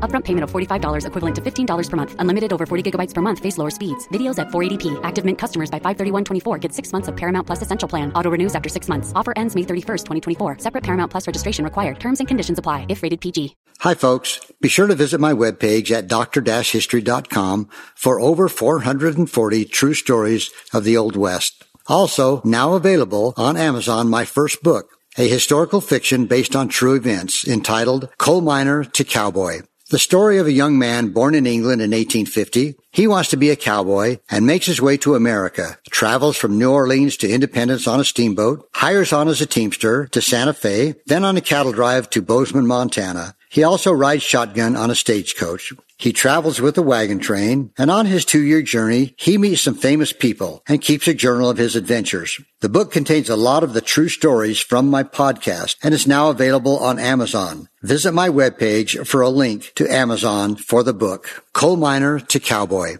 Upfront payment of $45 equivalent to $15 per month. Unlimited over 40 gigabytes per month. Face lower speeds. Videos at 480p. Active Mint customers by 531.24 get six months of Paramount Plus Essential Plan. Auto renews after six months. Offer ends May 31st, 2024. Separate Paramount Plus registration required. Terms and conditions apply if rated PG. Hi, folks. Be sure to visit my webpage at dr-history.com for over 440 true stories of the Old West. Also, now available on Amazon, my first book, a historical fiction based on true events entitled Coal Miner to Cowboy. The story of a young man born in England in 1850. He wants to be a cowboy and makes his way to America, travels from New Orleans to Independence on a steamboat, hires on as a teamster to Santa Fe, then on a cattle drive to Bozeman, Montana. He also rides shotgun on a stagecoach. He travels with a wagon train, and on his two-year journey, he meets some famous people and keeps a journal of his adventures. The book contains a lot of the true stories from my podcast and is now available on Amazon. Visit my webpage for a link to Amazon for the book, Coal Miner to Cowboy.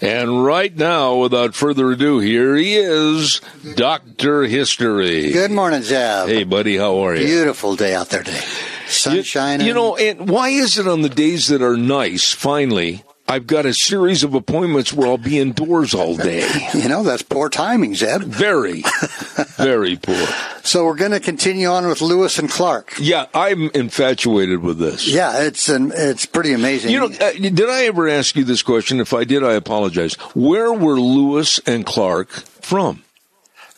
And right now, without further ado, here he is, Dr. History. Good morning, Zeb. Hey, buddy, how are you? Beautiful day out there today. Sunshine. You, you know, and why is it on the days that are nice, finally, I've got a series of appointments where I'll be indoors all day. you know, that's poor timing, Zeb. Very, very poor. So we're going to continue on with Lewis and Clark. Yeah, I'm infatuated with this. Yeah, it's an, it's pretty amazing. You know, uh, did I ever ask you this question? If I did, I apologize. Where were Lewis and Clark from?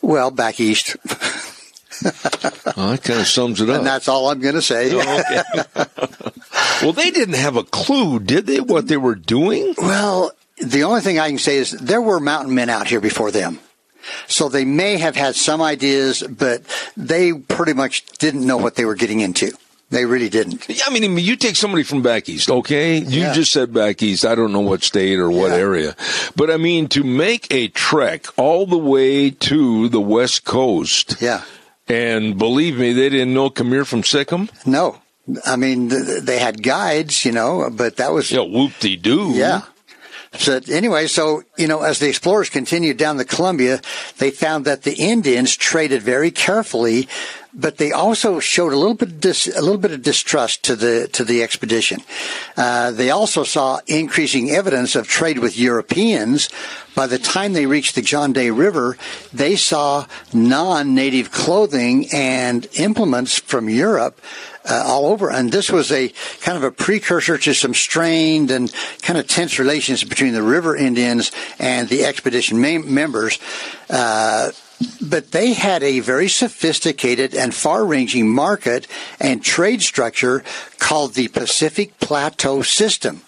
Well, back east. Well, that kind of sums it up. And that's all I'm going to say. Oh, okay. well, they didn't have a clue, did they, what they were doing? Well, the only thing I can say is there were mountain men out here before them. So they may have had some ideas, but they pretty much didn't know what they were getting into. They really didn't. Yeah, I mean, you take somebody from back east, okay? You yeah. just said back east. I don't know what state or what yeah. area. But I mean, to make a trek all the way to the west coast. Yeah. And believe me, they didn't know come here from sic 'em. No. I mean, they had guides, you know, but that was. Yeah, whoop de doo. Yeah. So anyway, so, you know, as the explorers continued down the Columbia, they found that the Indians traded very carefully, but they also showed a little bit of dis, a little bit of distrust to the to the expedition. Uh, they also saw increasing evidence of trade with Europeans. By the time they reached the John Day River, they saw non-native clothing and implements from Europe uh, all over. And this was a kind of a precursor to some strained and kind of tense relations between the river Indians and the expedition members. Uh, but they had a very sophisticated and far-ranging market and trade structure called the Pacific Plateau System.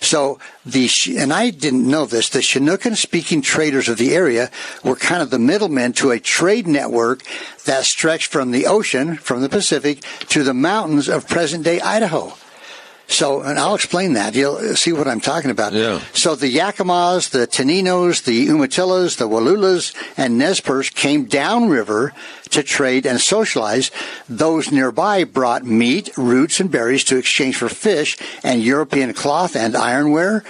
So the, and I didn't know this, the Chinookan speaking traders of the area were kind of the middlemen to a trade network that stretched from the ocean, from the Pacific, to the mountains of present day Idaho. So, and I'll explain that. You'll see what I'm talking about. Yeah. So the Yakimas, the Teninos, the Umatillas, the Walulas, and Nez Perce came downriver to trade and socialize. Those nearby brought meat, roots, and berries to exchange for fish and European cloth and ironware.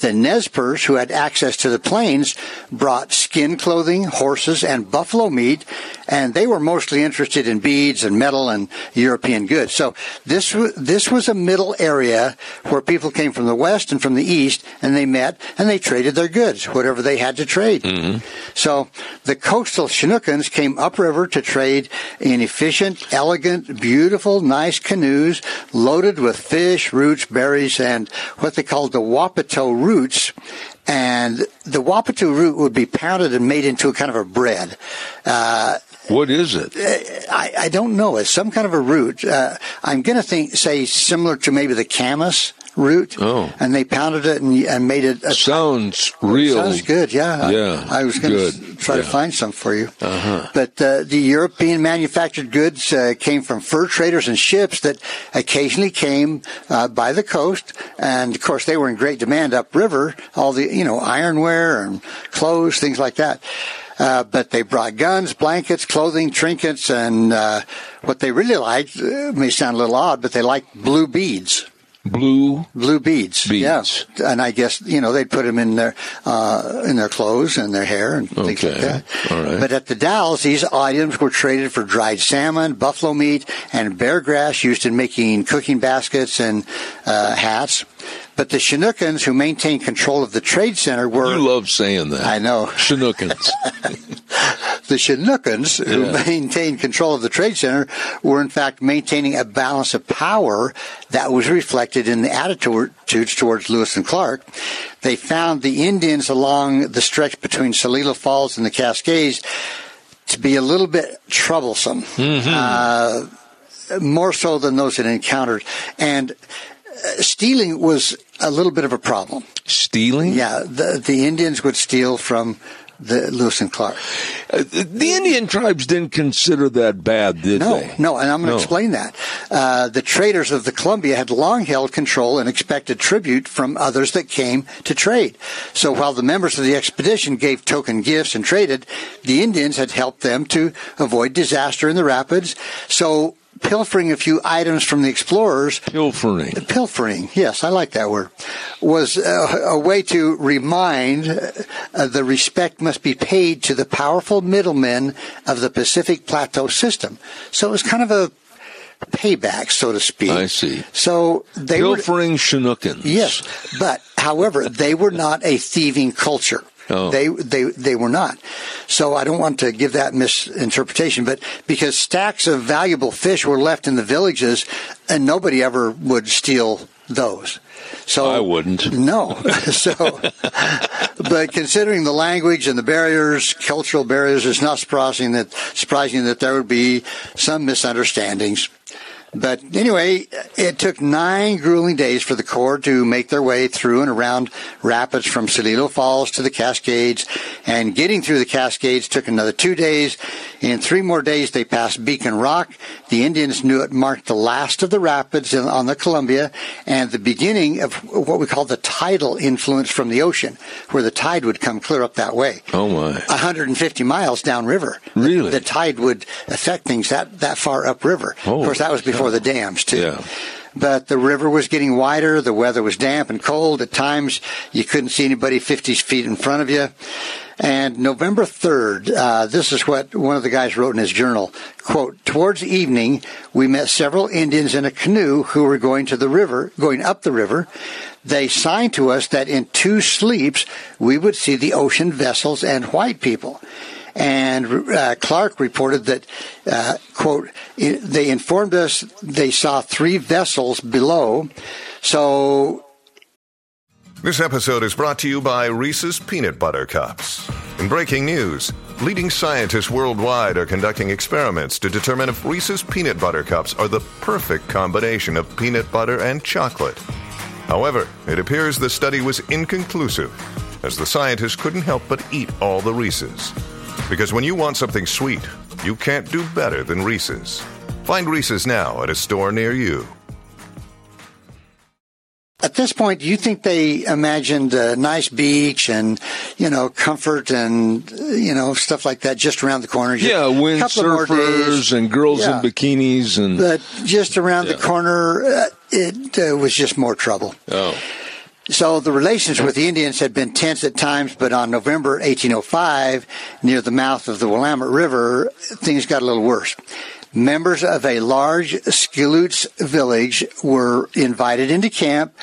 The Nez who had access to the plains, brought skin clothing, horses, and buffalo meat, and they were mostly interested in beads and metal and European goods. So this this was a middle area where people came from the west and from the east, and they met and they traded their goods, whatever they had to trade. Mm-hmm. So the coastal Chinookans came upriver to trade in efficient, elegant, beautiful, nice canoes loaded with fish, roots, berries, and what they called the Wapato roots and the Wapato root would be pounded and made into a kind of a bread. Uh, what is it? I, I, don't know. It's some kind of a root. Uh, I'm going to think say similar to maybe the camas root. Oh. And they pounded it and, and made it. A, sounds real. Sounds good, yeah. Yeah. I, I was going to try yeah. to find some for you. Uh-huh. But uh, the European manufactured goods uh, came from fur traders and ships that occasionally came uh, by the coast. And of course, they were in great demand upriver. All the, you know, ironware and clothes, things like that. Uh, but they brought guns, blankets, clothing, trinkets, and uh, what they really liked uh, may sound a little odd, but they liked blue beads. Blue blue beads, beads. yeah, and I guess you know they'd put them in their uh, in their clothes and their hair and things okay. like that. All right. But at the Dalles, these items were traded for dried salmon, buffalo meat, and bear grass used in making cooking baskets and uh, hats. But the Chinookans, who maintained control of the trade center, were. You love saying that. I know. Chinookans. the Chinooks, who maintained control of the trade center, were in fact maintaining a balance of power that was reflected in the attitudes towards Lewis and Clark. They found the Indians along the stretch between Celilo Falls and the Cascades to be a little bit troublesome. Uh, more so than those that encountered. And uh, stealing was a little bit of a problem. Stealing? Yeah, the, the Indians would steal from the Lewis and Clark. Uh, the Indian tribes didn't consider that bad, did No, they? no, no. and I'm going to No. explain that. Uh, the traders of the Columbia had long held control and expected tribute from others that came to trade. So while the members of the expedition gave token gifts and traded, the Indians had helped them to avoid disaster in the rapids. So pilfering a few items from the explorers Pilfering. pilfering, yes, I like that word, was a, a way to remind uh, the respect must be paid to the powerful middlemen of the Pacific Plateau system. So it was kind of a payback, so to speak. I see. So they were, Pilfering Chinookans. yes, but however, they were not a thieving culture. Oh. They they they were not. So I don't want to give that misinterpretation, but because stacks of valuable fish were left in the villages, and nobody ever would steal those. So I wouldn't. No. so, but considering the language and the barriers, cultural barriers, it's not surprising that surprising that there would be some misunderstandings. But anyway, it took nine grueling days for the Corps to make their way through and around rapids from Celilo Falls to the Cascades. And getting through the Cascades took another two days. In three more days, they passed Beacon Rock. The Indians knew it marked the last of the rapids on the Columbia and the beginning of what we call the tidal influence from the ocean, where the tide would come clear up that way. Oh, my. 150 miles downriver. Really? The, the tide would affect things that, that far upriver. Oh, of course, that was before the dams, too. Yeah. But the river was getting wider. The weather was damp and cold. At times, you couldn't see anybody 50 feet in front of you. And November 3rd, uh, this is what one of the guys wrote in his journal. Quote, towards evening, we met several Indians in a canoe who were going to the river, going up the river. They signed to us that in two sleeps, we would see the ocean vessels and white people. And uh, Clark reported that, uh, quote, they informed us they saw three vessels below. So This episode is brought to you by Reese's Peanut Butter Cups. In breaking news, leading scientists worldwide are conducting experiments to determine if Reese's Peanut Butter Cups are the perfect combination of peanut butter and chocolate. However, it appears the study was inconclusive, as the scientists couldn't help but eat all the Reese's. Because when you want something sweet, you can't do better than Reese's. Find Reese's now at a store near you. At this point, do you think they imagined a nice beach and, you know, comfort and, you know, stuff like that just around the corner? Just Yeah, a windsurfers couple of more days. and girls Yeah. in bikinis and But just around Yeah. the corner, uh, it uh, was just more trouble. oh, So the relations with the Indians had been tense at times, but on November 1805, near the mouth of the Willamette River, things got a little worse. Members of a large Skiloots village were invited into camp,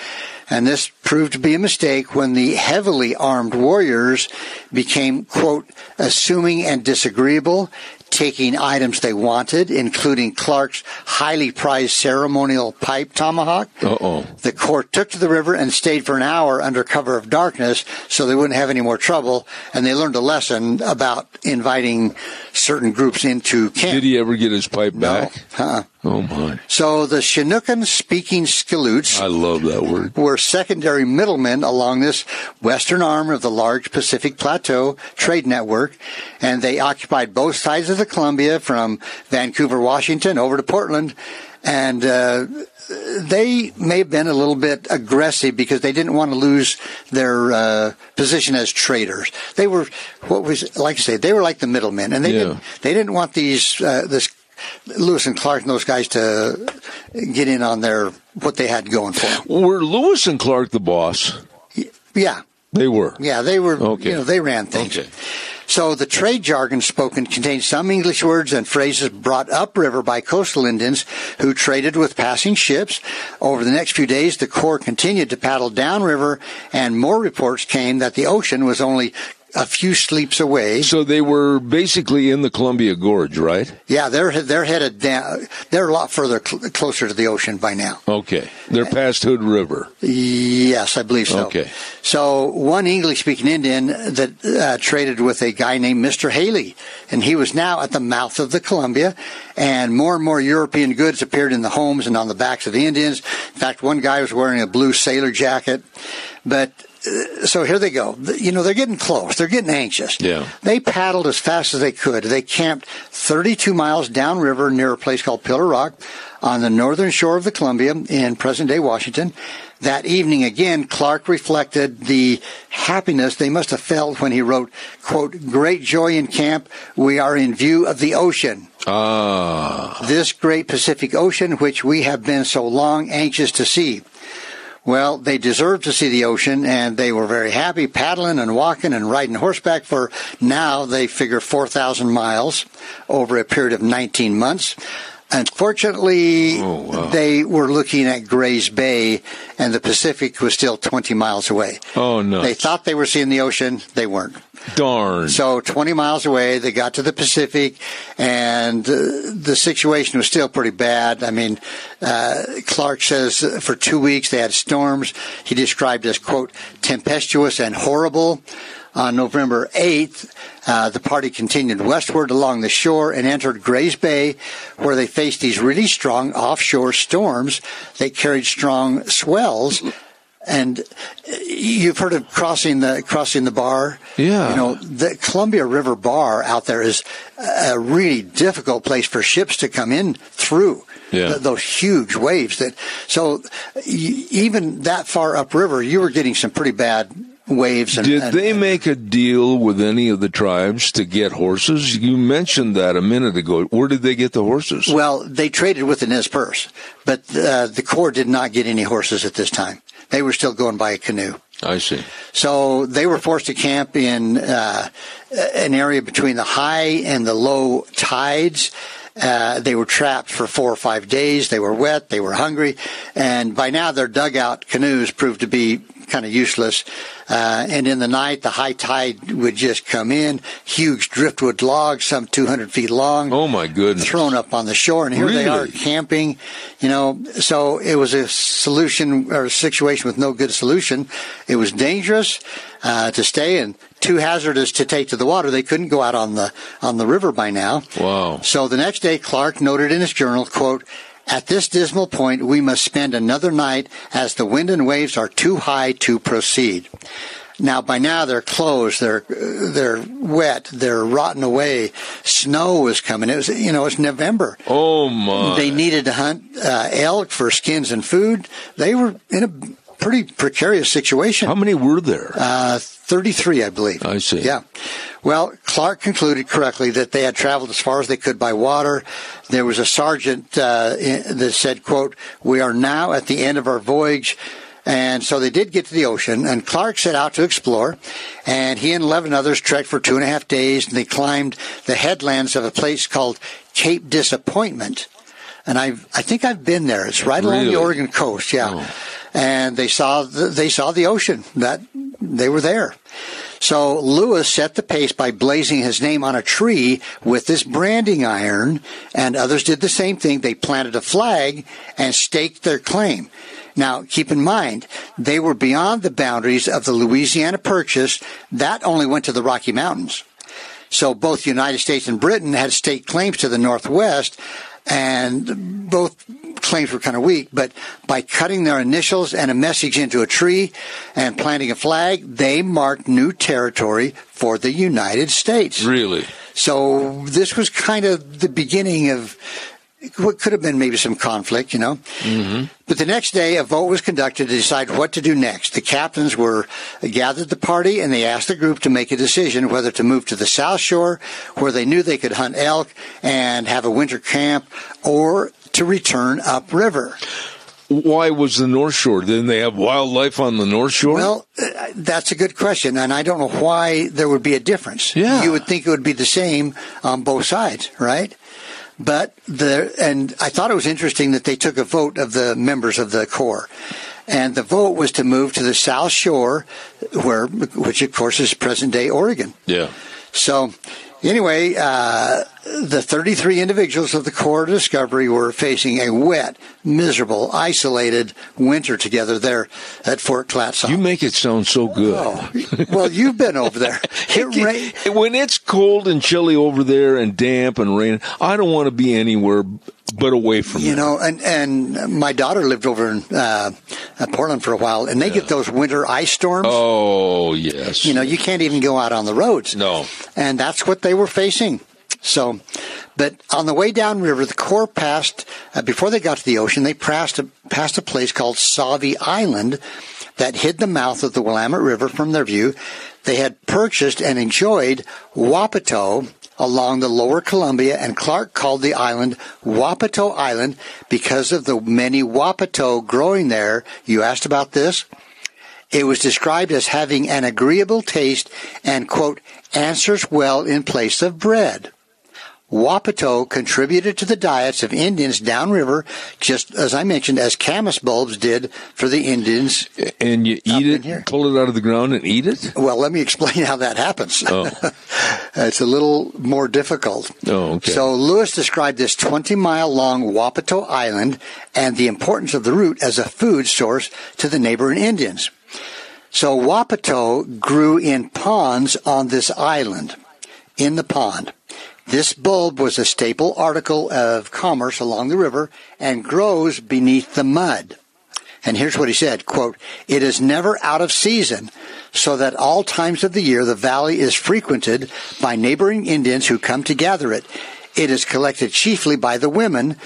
and this proved to be a mistake when the heavily armed warriors became, quote, assuming and disagreeable, taking items they wanted, including Clark's highly prized ceremonial pipe tomahawk. Uh-oh. The court took to the river and stayed for an hour under cover of darkness so they wouldn't have any more trouble, and they learned a lesson about inviting certain groups into camp. Did he ever get his pipe back? Uh-uh. Oh my! So the Chinookan speaking Skiloots I love that word. were secondary middlemen along this western arm of the large Pacific Plateau trade network, and they occupied both sides of the Columbia from Vancouver, Washington, over to Portland, and uh, they may have been a little bit aggressive because they didn't want to lose their uh, position as traders. They were what was like I say, they were like the middlemen, and they Yeah. didn't they didn't want these uh, this. Lewis and Clark and those guys to get in on their what they had going for them. Were Lewis and Clark the boss? Yeah, They were. yeah, they were. Okay. You know, they ran things. Okay. So the trade jargon spoken contained some English words and phrases brought upriver by coastal Indians who traded with passing ships. Over the next few days, the Corps continued to paddle downriver, and more reports came that the ocean was only a few sleeps away. So they were basically in the Columbia Gorge, right? Yeah, they're they're headed down. They're a lot further cl- closer to the ocean by now. Okay. They're past Hood River. Yes, I believe so. Okay. So one English-speaking Indian that uh, traded with a guy named Mr. Haley, and he was now at the mouth of the Columbia, and more and more European goods appeared in the homes and on the backs of the Indians. In fact, one guy was wearing a blue sailor jacket, but. So here they go. You know, they're getting close. They're getting anxious. Yeah. They paddled as fast as they could. They camped 32 miles downriver near a place called Pillar Rock on the northern shore of the Columbia in present day Washington. That evening again, Clark reflected the happiness they must have felt when he wrote, quote, great joy in camp. We are in view of the ocean. Ah. This great Pacific Ocean, which we have been so long anxious to see. Well, they deserved to see the ocean, and they were very happy paddling and walking and riding horseback for now they figure 4,000 miles over a period of 19 months. Unfortunately, Oh, wow. they were looking at Gray's Bay, and the Pacific was still 20 miles away. Oh, no. They thought they were seeing the ocean, they weren't. Darn. So 20 miles away, they got to the Pacific, and uh, the situation was still pretty bad. I mean, uh, Clark says for two weeks they had storms. He described as, quote, tempestuous and horrible. On November 8th, uh, the party continued westward along the shore and entered Grays Bay, where they faced these really strong offshore storms. They carried strong swells. And uh, you've heard of crossing the crossing the bar. Yeah. You know the Columbia River Bar out there is a really difficult place for ships to come in through. Yeah. Th- those huge waves that so y- even that far upriver, you were getting some pretty bad waves. And, Did and- they make a deal with any of the tribes to get horses? You mentioned that a minute ago. Where did they get the horses? Well, they traded with the Nez Perce, but uh, the Corps did not get any horses at this time. They were still going by a canoe. I see. So they were forced to camp in uh, an area between the high and the low tides. Uh, they were trapped for four or five days. They were wet. They were hungry. And by now their dugout canoes proved to be kind of useless. Uh, and in the night, the high tide would just come in, huge driftwood logs, some 200 feet long Oh my goodness. thrown up on the shore, and here they are camping. You know, so it was a solution or a situation with no good solution. It was dangerous uh, to stay and too hazardous to take to the water. They couldn't go out on the on the river by now. Wow. So the next day, Clark noted in his journal, "quote." At this dismal point, we must spend another night as the wind and waves are too high to proceed. Now, by now, they're closed, they're, they're wet, they're rotten away. Snow is coming. It was, you know, it's November. Oh my. They needed to hunt uh, elk for skins and food. They were in a pretty precarious situation. How many were there? Uh, 33, I believe. I see. Yeah. Well, Clark concluded correctly that they had traveled as far as they could by water. There was a sergeant uh, in- that said, quote, we are now at the end of our voyage. And so they did get to the ocean, and Clark set out to explore. And he and 11 others trekked for two and a half days, and they climbed the headlands of a place called Cape Disappointment. And I, I think I've been there. It's right along Really? the Oregon coast. Yeah. And they saw the, they saw the ocean. That they were there. So Lewis set the pace by blazing his name on a tree with this branding iron, and others did the same thing. They planted a flag and staked their claim. Now, keep in mind, they were beyond the boundaries of the Louisiana Purchase. That only went to the Rocky Mountains. So both the United States and Britain had state claims to the Northwest, and both claims were kind of weak, but by cutting their initials and a message into a tree and planting a flag, they marked new territory for the United States. Really? So this was kind of the beginning of what could have been maybe some conflict, you know. Mm-hmm. But the next day, a vote was conducted to decide what to do next. The captains were gathered the party and they asked the group to make a decision whether to move to the South Shore, where they knew they could hunt elk and have a winter camp, or to return upriver. Why was the North Shore? Didn't they have wildlife on the North Shore? Well, uh, that's a good question, and I don't know why there would be a difference. Yeah. You would think it would be the same on both sides, right? But the and I thought it was interesting that they took a vote of the members of the Corps, and the vote was to move to the South Shore, where which of course is present day Oregon. yeah. So, anyway, uh, the 33 individuals of the Corps of Discovery were facing a wet, miserable, isolated winter together there at Fort Clatsop. You make it sound so good. Oh, well, you've been over there. It rain, when it's cold and chilly over there and damp and rain, I don't want to be anywhere but away from you it. know, and and my daughter lived over in uh, uh, Portland for a while, and they get those winter ice storms. Oh yes. You know, you can't even go out on the roads. No. And that's what they were facing. So, but on the way downriver, the Corps passed, uh, before they got to the ocean, they passed a, passed a place called Sauvie Island that hid the mouth of the Willamette River from their view. They had purchased and enjoyed Wapato along the lower Columbia, and Clark called the island Wapato Island because of the many Wapato growing there. You asked about this? It was described as having an agreeable taste and, quote, answers well in place of bread. Wapato contributed to the diets of Indians downriver, just as I mentioned, as camas bulbs did for the Indians. Uh, and you eat it, here. pull it out of the ground and eat it. Well, let me explain how that happens. Oh. it's a little more difficult. Oh, okay. So Lewis described this 20 mile long Wapato Island and the importance of the root as a food source to the neighboring Indians. So Wapato grew in ponds on this island, in the pond. This bulb was a staple article of commerce along the river and grows beneath the mud. And here's what he said, quote, It is never out of season, so that all times of the year the valley is frequented by neighboring Indians who come to gather it. It is collected chiefly by the women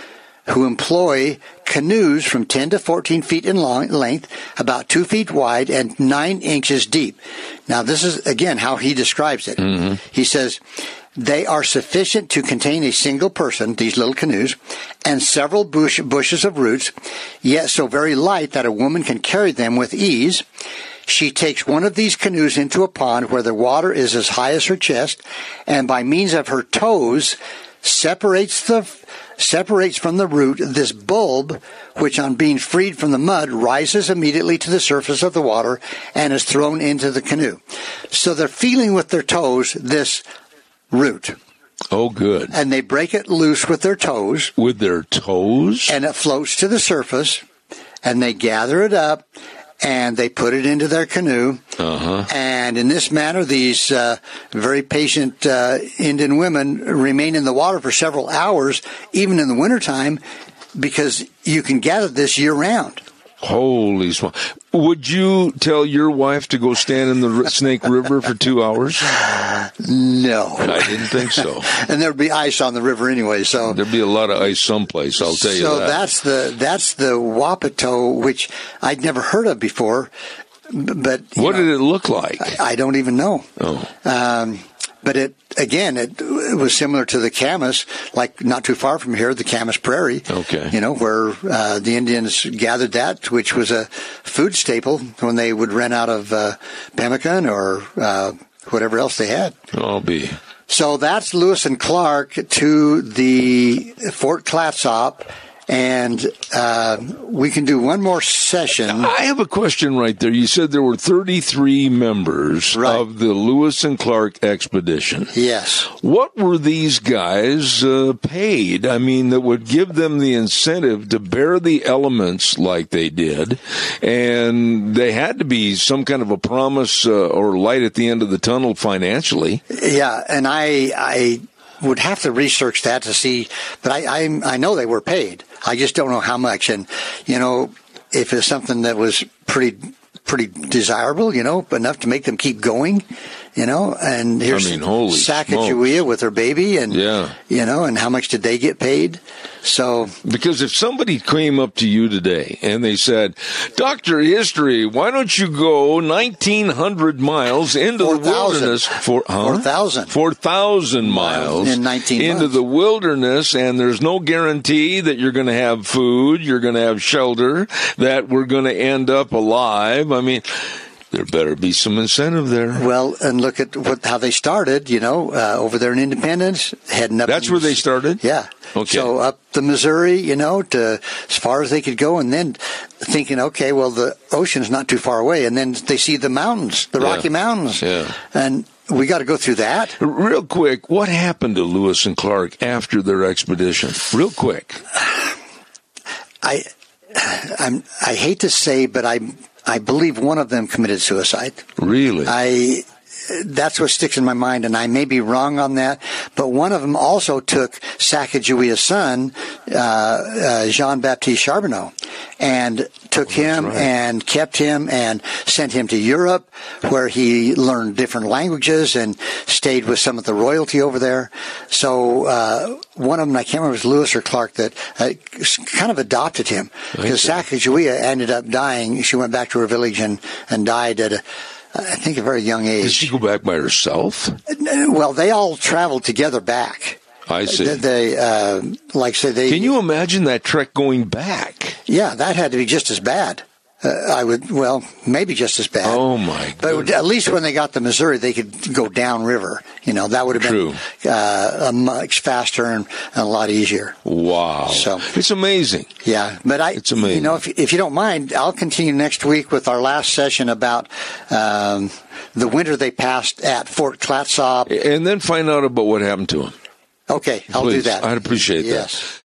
who employ canoes from 10 to 14 feet in long, length, about 2 feet wide, and 9 inches deep. Now, this is, again, how he describes it. Mm-hmm. He says, they are sufficient to contain a single person, these little canoes, and several bush, bushes of roots, yet so very light that a woman can carry them with ease. She takes one of these canoes into a pond where the water is as high as her chest, and by means of her toes, separates the separates from the root this bulb, which on being freed from the mud rises immediately to the surface of the water and is thrown into the canoe. So they're feeling with their toes this root, Oh, good. and they break it loose with their toes, With their toes. and it floats to the surface, and they gather it up. And they put it into their canoe, Uh-huh. and in this manner, these uh, very patient uh, Indian women remain in the water for several hours, even in the wintertime, because you can gather this year round. Holy smoke! Would you tell your wife to go stand in the Snake River for two hours? No, I didn't think so. and there'd be ice on the river anyway. So There'd be a lot of ice someplace. I'll tell you so that. that's the that's the Wapato, which I'd never heard of before. But what know, did it look like? I don't even know. Oh. Um, but it again, it, it was similar to the Camas, like not too far from here, the Camas Prairie. Okay. You know where uh, the Indians gathered that, which was a food staple when they would run out of uh, pemmican or uh, whatever else they had. I'll be. So that's Lewis and Clark to the Fort Clatsop, and uh, we can do one more session. I have a question right there. You said there were 33 members Right. of the Lewis and Clark expedition. Yes. What were these guys uh, paid? I mean, that would give them the incentive to bear the elements like they did, and they had to be some kind of a promise uh, or light at the end of the tunnel financially. Yeah, and I I would have to research that to see, but I I, I know they were paid. I just don't know how much, and you know if it's something that was pretty pretty desirable, you know, enough to make them keep going, you know. And here's mean, holy Sacagawea with her baby, and Yeah. you know, and how much did they get paid? So Because if somebody came up to you today and they said, Doctor History, why don't you go 1,900 miles into the 4,000. wilderness for huh? 4,000. 4,000 miles In 19 into months. the wilderness and there's no guarantee that you're going to have food, you're going to have shelter, that we're going to end up alive. I mean, there better be some incentive there. well, and look at what how they started, you know, uh, over there in Independence, heading up. That's where they started? Yeah. Okay. So up the Missouri, you know, to as far as they could go, and then thinking, okay, well, the ocean's not too far away, and then they see the mountains, the Yeah. Rocky Mountains, Yeah. and we got to go through that. Real quick, what happened to Lewis and Clark after their expedition? Real quick. I, I'm, I hate to say, but I, I believe one of them committed suicide. Really? I that's what sticks in my mind, and I may be wrong on that. But one of them also took Sacagawea's son, uh, uh, Jean Baptiste Charbonneau, and took him right. and kept him and sent him to Europe, where he learned different languages and stayed with some of the royalty over there. So uh, one of them, I can't remember, if it was Lewis or Clark, that uh, kind of adopted him because. Sacagawea ended up dying. She went back to her village and and died at a I think a very young age. Did she go back by herself? Well, they all traveled together back. I see. They, they uh, like say they. Can you imagine that trek going back? Yeah, that had to be just as bad. Uh, I would, well, maybe just as bad. Oh my god. But goodness. at least when they got to Missouri, they could go downriver. You know, that would have True. been uh, a much faster and, and a lot easier. Wow. So- it's amazing. Yeah, but I, It's amazing. you know, if, if you don't mind, I'll continue next week with our last session about um, the winter they passed at Fort Clatsop. And then find out about what happened to them. Okay, I'll do that. I'd appreciate Yes. that.